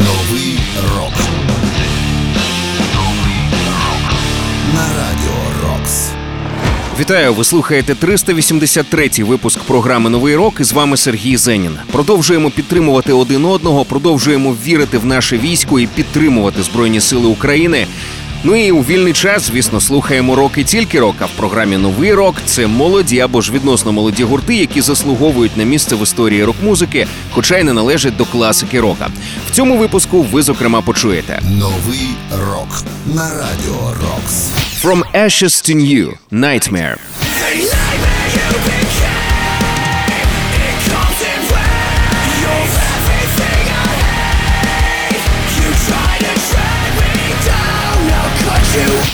Новий рок. Новий рок На радіо Рокс. Вітаю, ви слухаєте 383-й випуск програми Новий рок. І з вами Сергій Зенін. Продовжуємо підтримувати один одного, продовжуємо вірити в наше військо і підтримувати Збройні Сили України. Ну і у вільний час, звісно, слухаємо роки тільки рок. А в програмі Новий рок це молоді або ж відносно молоді гурти, які заслуговують на місце в історії рок-музики, хоча й не належать до класики рока. В цьому випуску ви зокрема почуєте новий рок на радіо Рокс. From Ashes to New – Nightmare. Nightmare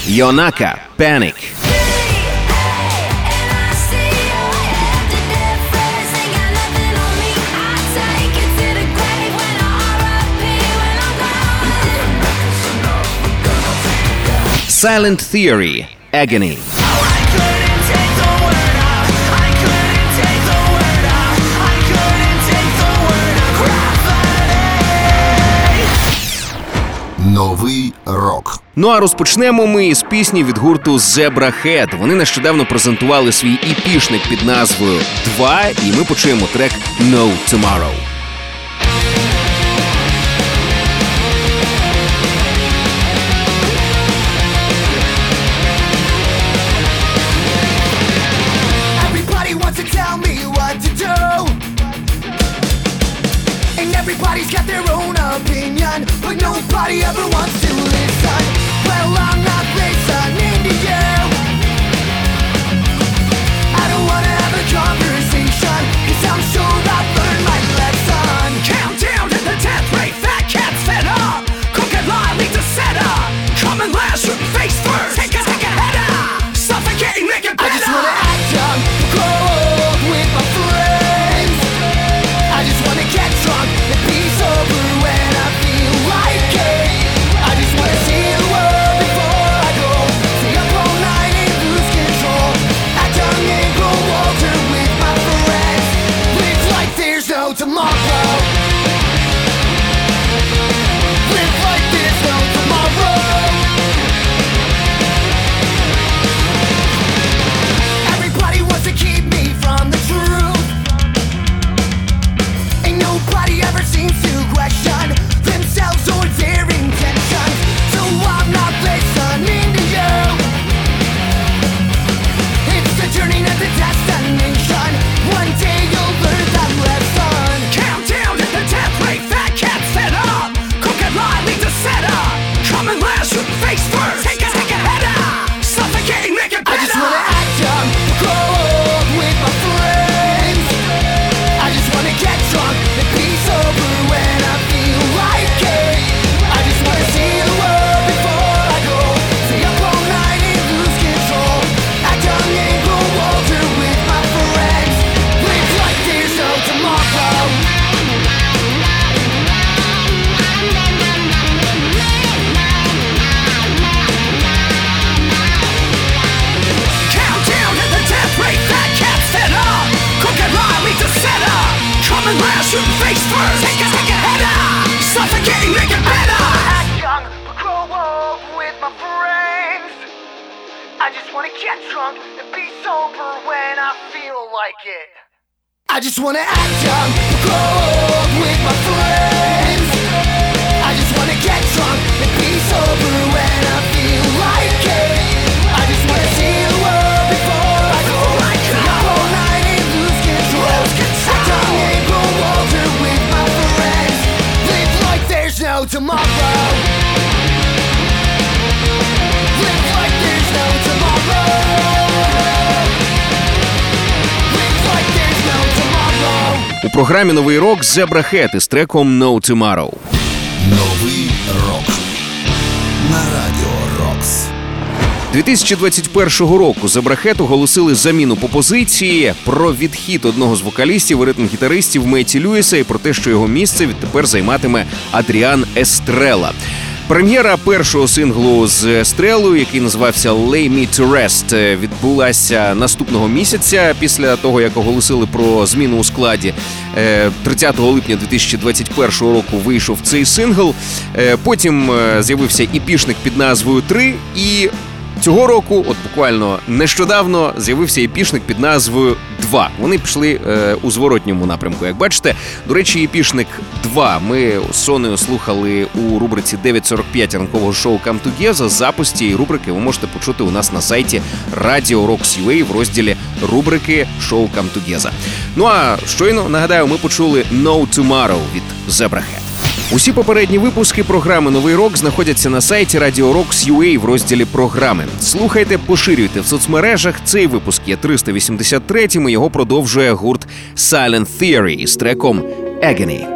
Yonaka, Panic. Silent Theory, Agony. Новый рок. Ну а розпочнемо ми із пісні від гурту Zebra Head. Вони нещодавно презентували свій іпішник під назвою «2», і ми почуємо трек «No Tomorrow». У програмі новий рок Зебра Хет із треком «No Tomorrow». Новий рок на радіо Рокс. 2021 року за брахет оголосили заміну по позиції про відхід одного з вокалістів і ритм-гітаристів Меті Люїса і про те, що його місце відтепер займатиме Адріан Естрела. Прем'єра першого синглу з стрелою, який називався «Lay me to rest», е, відбулася наступного місяця після того, як оголосили про зміну у складі е, 30 липня 2021 року. Вийшов цей сингл. Е, потім з'явився і пішник під назвою Три. і Цього року, от буквально нещодавно, з'явився епішник під назвою 2. Вони пішли е, у зворотньому напрямку. Як бачите, до речі, епішник 2 Ми з Сонею слухали у рубриці 9.45 ранкового шоу «Come Together». Запис цієї рубрики ви можете почути у нас на сайті Radio Rocks UA в розділі рубрики шоу «Come Together». Ну а щойно нагадаю, ми почули «No Tomorrow» від Zebrahead. Усі попередні випуски програми Новий рок знаходяться на сайті Radio Rocks.ua в розділі програми. Слухайте, поширюйте в соцмережах. Цей випуск є 383-м, і Його продовжує гурт Silent Theory з треком Agony.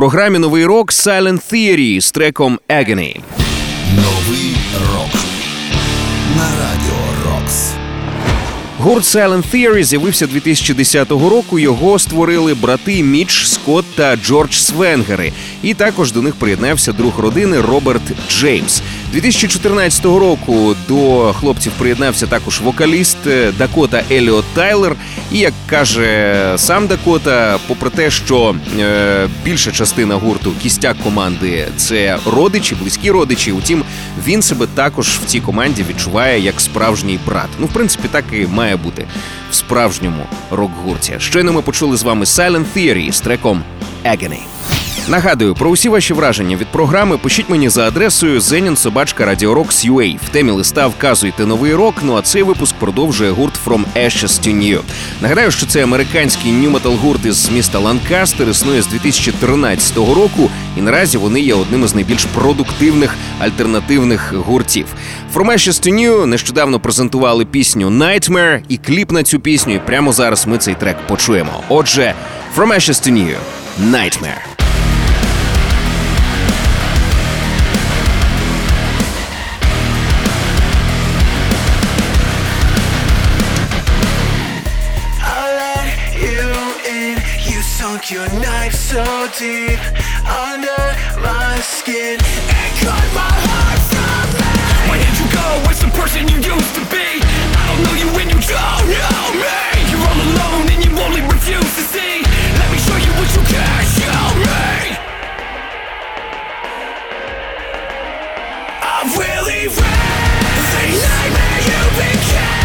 Програмі новий рок Silent Theory з треком Agony. Новий рок на радіо Рокс. Гурт Silent Theory з'явився 2010 року. Його створили брати Міч Скотт та Джордж Свенгери. І також до них приєднався друг родини Роберт Джеймс. 2014 року до хлопців приєднався також вокаліст Дакота Еліот Тайлер. І як каже сам Дакота, попри те, що е, більша частина гурту кістяк команди це родичі, близькі родичі. Утім, він себе також в цій команді відчуває як справжній брат. Ну, в принципі, так і має бути в справжньому рок-гурті. Щойно ми почули з вами Silent Theory з треком Agony. Нагадую, про усі ваші враження від програми пишіть мені за адресою zeninsobachka.radio.ua. В темі листа вказуйте новий рок. Ну а цей випуск продовжує гурт From Ashes to New. Нагадаю, що це американський нью-метал гурт із міста Ланкастер існує з 2013 року, і наразі вони є одним із найбільш продуктивних альтернативних гуртів. From Ashes to New нещодавно презентували пісню Nightmare і кліп на цю пісню. І прямо зараз ми цей трек почуємо. Отже, From Ashes to New – Nightmare. So deep under my skin and cut my heart from me. Where did you go? Where's the person you used to be? I don't know you when you don't know me. You're all alone and you only refuse to see. Let me show you what you can't show me. I've really read the nightmare you became.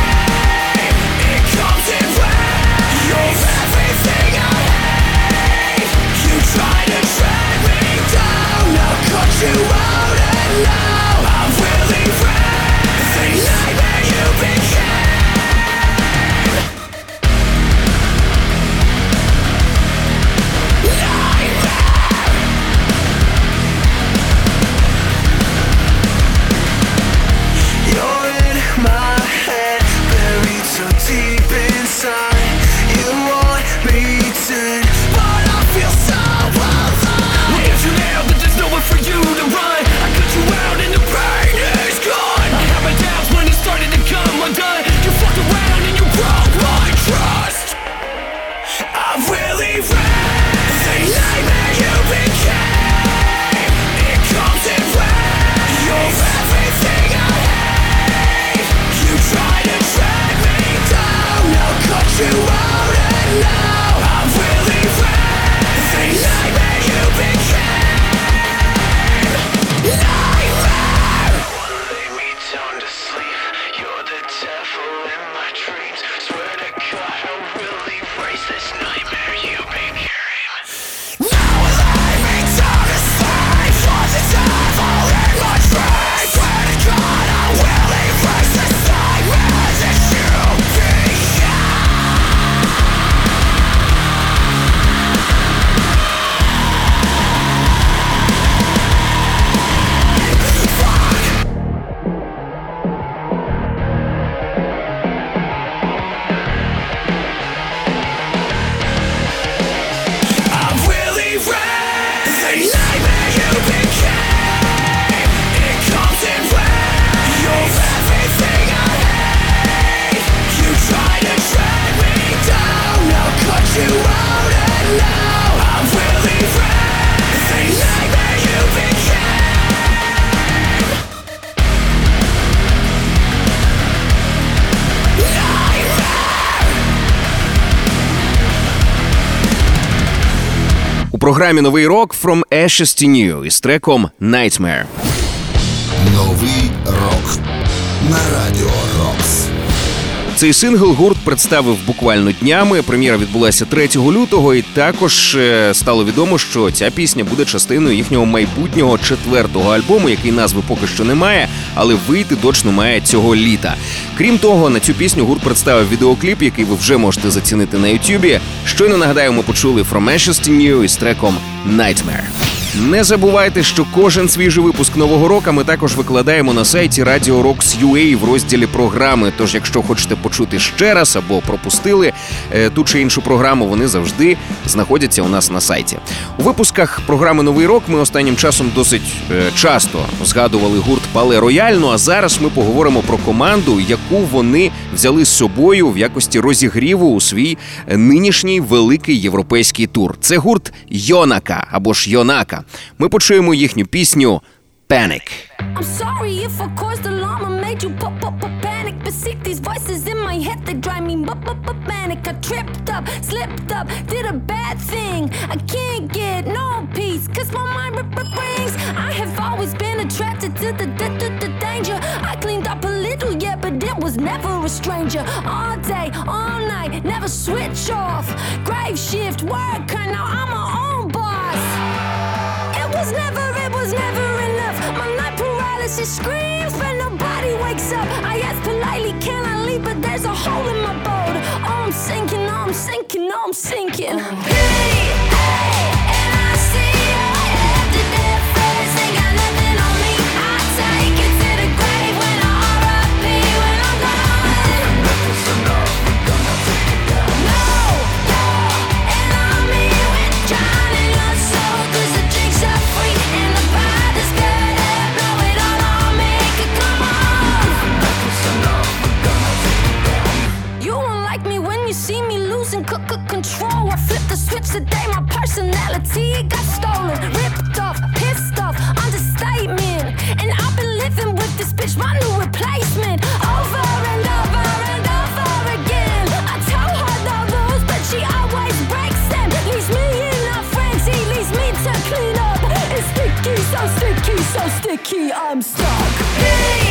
you are. Програмі новий рок From Ashes to New із треком Nightmare. Новий рок на радіо Рокс. Цей сингл гурт представив буквально днями. Прем'єра відбулася 3 лютого, і також е, стало відомо, що ця пісня буде частиною їхнього майбутнього четвертого альбому, який назви поки що немає, але вийти точно має цього літа. Крім того, на цю пісню гурт представив відеокліп, який ви вже можете зацінити на Ютубі. Щойно нагадаю, ми почули From Ashes to New із треком Nightmare. Не забувайте, що кожен свіжий випуск нового року ми також викладаємо на сайті Radio Rocks UA в розділі програми. Тож, якщо хочете почути ще раз або пропустили е, ту чи іншу програму, вони завжди знаходяться у нас на сайті. У випусках програми Новий рок ми останнім часом досить е, часто згадували гурт Пале Рояль. Ну а зараз ми поговоримо про команду, яку вони взяли з собою в якості розігріву у свій нинішній великий європейський тур. Це гурт Йонака або ж Йонака. Ми почуємо їхню пісню Panic. I'm sorry if I caused alarm and made you pop up a panic. But see these voices in my head, they drive me up up up panic. I tripped up, slipped up, did a bad thing. I can't get no peace, cause my mind rip, rip, rings. I have always been attracted to the, the, the, the danger. I cleaned up a little, yeah, but it was never a stranger. All day, all night, never switch off. Grave shift, worker, now I'm my own boss. was never enough. My night paralysis screams, but nobody wakes up. I ask politely, can I leave? But there's a hole in my boat. Oh, I'm sinking, oh, I'm sinking, oh, I'm sinking. Hey. Personality got stolen, ripped off, pissed off, understatement. And I've been living with this bitch, my new replacement, over and over and over again. I tell her the rules, but she always breaks them. Leaves me in a frenzy, leaves me to clean up. It's sticky, so sticky, so sticky, I'm stuck. Hey,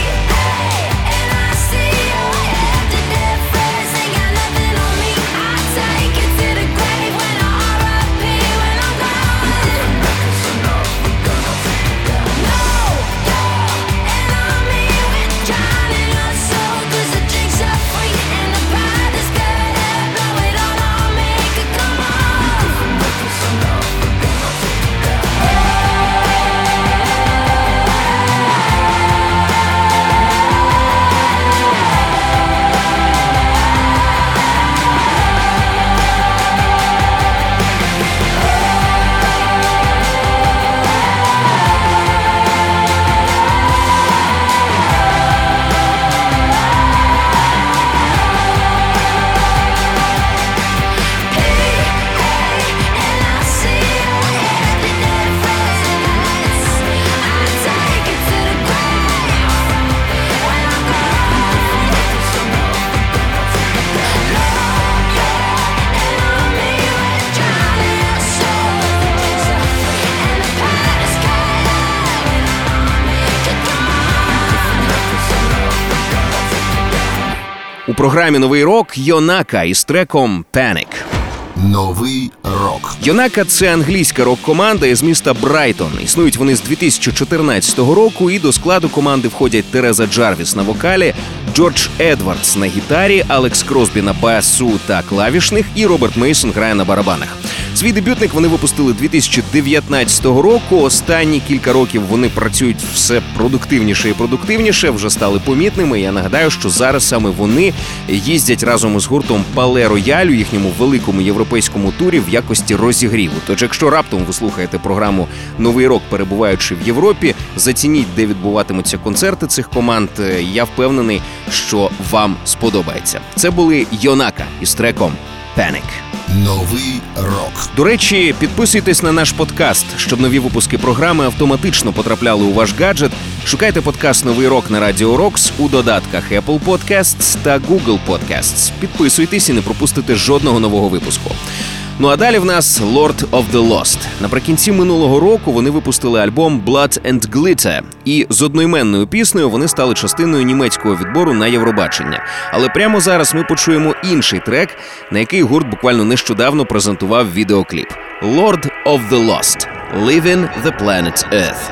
У програмі Новий рок Йонака із треком Panic. Новий рок. Йонака це англійська рок-команда із міста Брайтон. Існують вони з 2014 року, і до складу команди входять Тереза Джарвіс на вокалі, Джордж Едвардс на гітарі, Алекс Кросбі на басу та клавішних, і Роберт Мейсон грає на барабанах. Свій дебютник вони випустили 2019 року. Останні кілька років вони працюють все продуктивніше і продуктивніше, вже стали помітними. Я нагадаю, що зараз саме вони їздять разом із гуртом Пале Рояль їхньому великому європейському турі в якості розігріву. Тож, якщо раптом ви слухаєте програму Новий рок, перебуваючи в Європі, зацініть, де відбуватимуться концерти цих команд. Я впевнений, що вам сподобається. Це були Йонака із треком Panic. Новий рок. До речі, підписуйтесь на наш подкаст, щоб нові випуски програми автоматично потрапляли у ваш гаджет. Шукайте подкаст Новий рок на Радіо Рокс у додатках Apple Podcasts та Google Podcasts. Підписуйтесь і не пропустите жодного нового випуску. Ну а далі в нас Lord of the Lost. Наприкінці минулого року вони випустили альбом Blood and Glitter. І з одноіменною піснею вони стали частиною німецького відбору на Євробачення. Але прямо зараз ми почуємо інший трек, на який гурт буквально нещодавно презентував відеокліп: Lord of the Lost – Living the Planet Earth.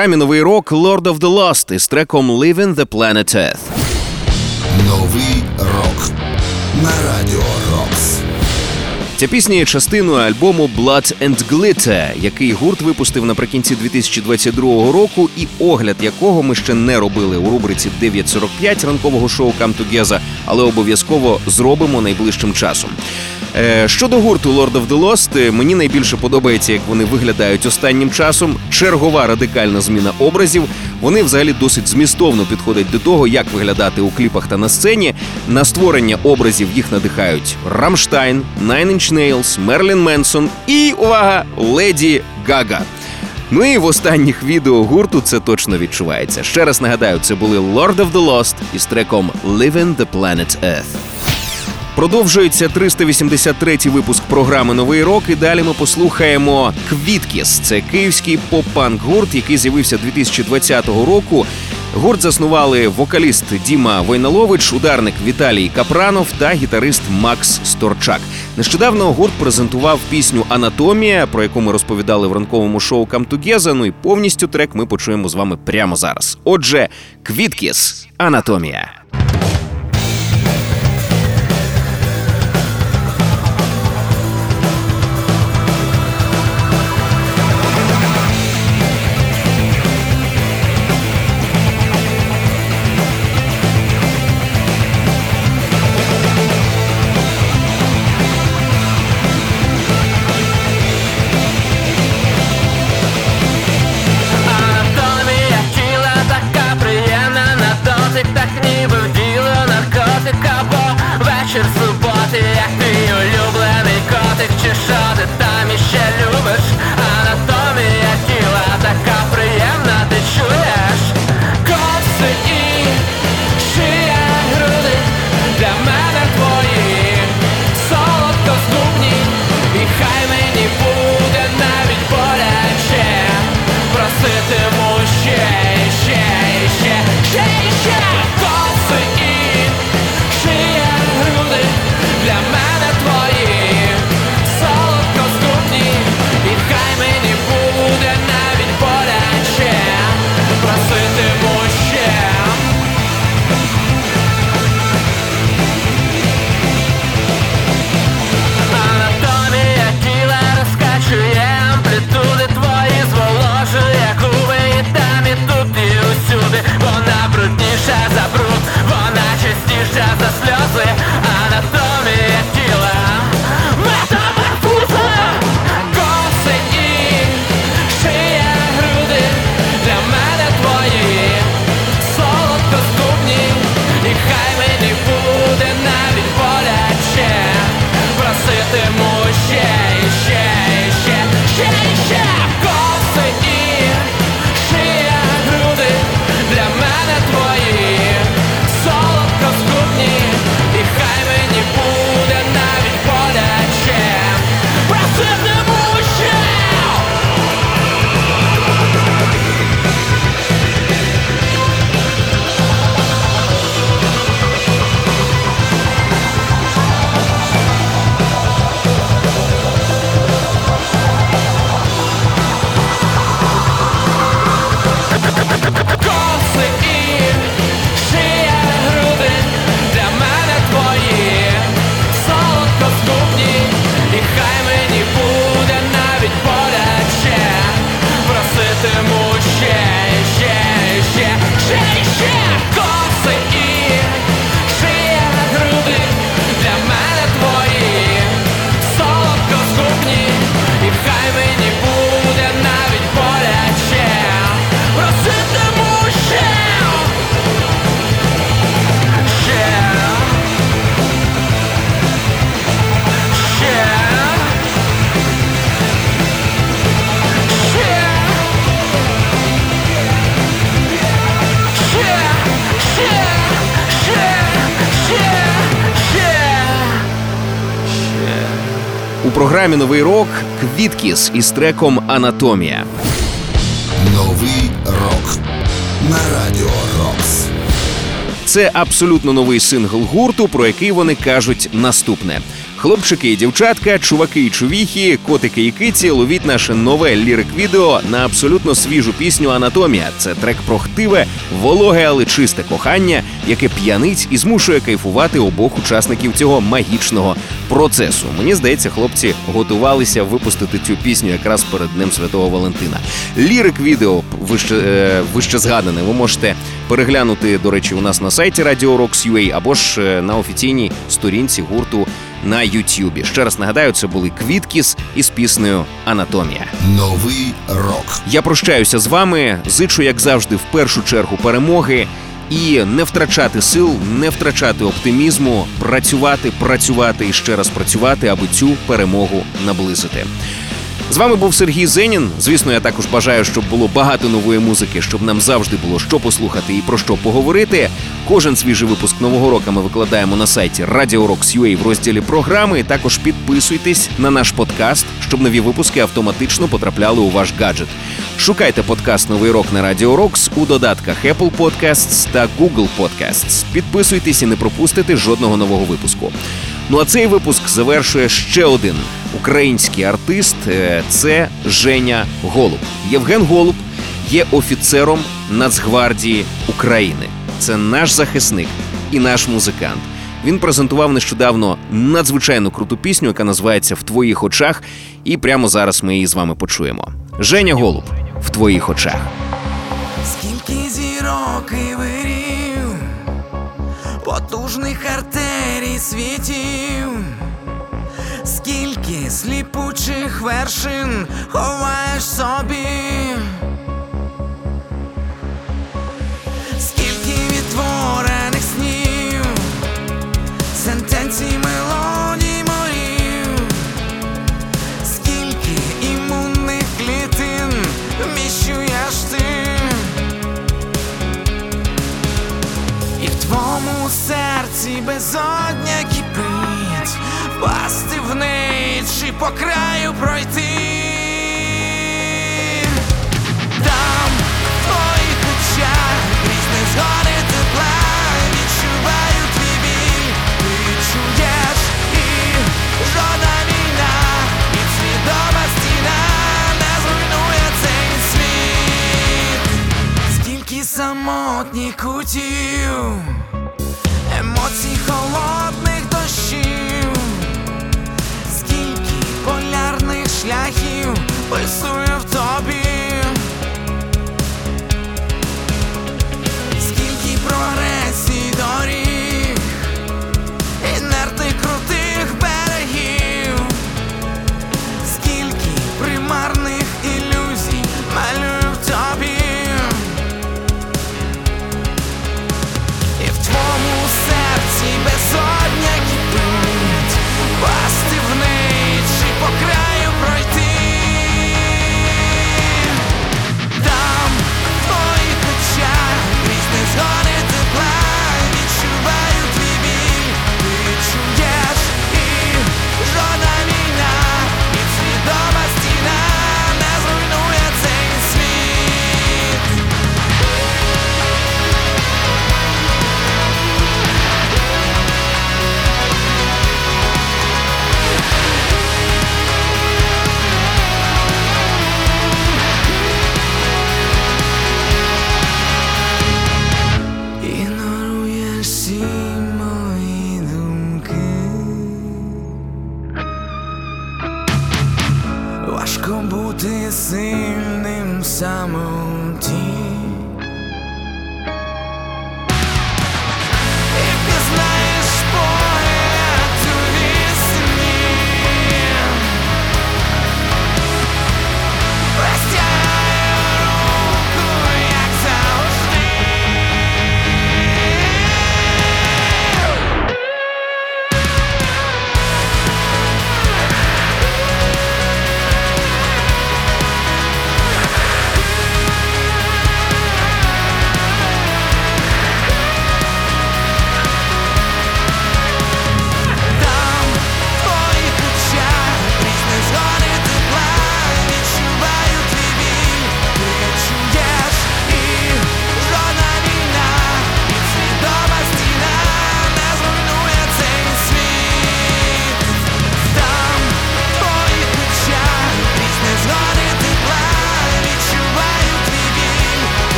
Програмі новий рок Lord of the Lost із треком Living the Planet Earth. Новий рок на радіо Рокс. Ця пісня є частиною альбому Blood and Glitter, який гурт випустив наприкінці 2022 року, і огляд якого ми ще не робили у рубриці 9.45 ранкового шоу Come Together, але обов'язково зробимо найближчим часом. Е, щодо гурту Lord of the Lost, е, мені найбільше подобається, як вони виглядають останнім часом. Чергова радикальна зміна образів. Вони взагалі досить змістовно підходять до того, як виглядати у кліпах та на сцені. На створення образів їх надихають Рамштайн, Nine Inch Nails, Мерлін Менсон і увага, Леді Гага. Ну і в останніх відео гурту це точно відчувається. Ще раз нагадаю, це були Lord of the Lost із треком Living the Planet Earth. Продовжується 383-й випуск програми Новий рок. І далі ми послухаємо Квіткіс. Це київський поп-панк гурт, який з'явився 2020 року. Гурт заснували вокаліст Діма Войналович, ударник Віталій Капранов та гітарист Макс Сторчак. Нещодавно гурт презентував пісню Анатомія, про яку ми розповідали в ранковому шоу Together. Ну і повністю трек ми почуємо з вами прямо зараз. Отже, Квіткіс Анатомія. Програмі Новий рок Квіткіс із треком Анатомія. Новий рок на радіо Рокс. Це абсолютно новий сингл гурту, про який вони кажуть наступне. Хлопчики і дівчатка, чуваки і чувіхи, котики і киці ловіть наше нове лірик-відео на абсолютно свіжу пісню Анатомія. Це трек про хтиве, вологе, але чисте кохання, яке п'янить і змушує кайфувати обох учасників цього магічного процесу. Мені здається, хлопці готувалися випустити цю пісню якраз перед Днем Святого Валентина. Лірик відео вище, вище згадане. Ви можете переглянути, до речі, у нас на сайті Radio Rocks UA або ж е, на офіційній сторінці гурту на Ютюбі. Ще раз нагадаю, це були Квіткіс із піснею Анатомія. Новий рок. Я прощаюся з вами. Зичу, як завжди, в першу чергу перемоги. І не втрачати сил, не втрачати оптимізму, працювати, працювати і ще раз працювати, аби цю перемогу наблизити. З вами був Сергій Зенін. Звісно, я також бажаю, щоб було багато нової музики, щоб нам завжди було що послухати і про що поговорити. Кожен свіжий випуск нового року ми викладаємо на сайті Radio в розділі програми. Також підписуйтесь на наш подкаст, щоб нові випуски автоматично потрапляли у ваш гаджет. Шукайте подкаст Новий рок на Radio Rocks у додатках Apple Podcasts та Google Podcasts. Підписуйтесь і не пропустите жодного нового випуску. Ну а цей випуск завершує ще один український артист. е, Це Женя Голуб. Євген Голуб є офіцером Нацгвардії України. Це наш захисник і наш музикант. Він презентував нещодавно надзвичайно круту пісню, яка називається В твоїх очах. І прямо зараз ми її з вами почуємо. Женя Голуб в твоїх очах. Скільки зірок і вирів, потужних артерій світів, скільки сліпучих вершин ховаєш собі, скільки відтворених снів, сентенцій серці безодня кипить Впасти в неї чи по краю пройти. Там в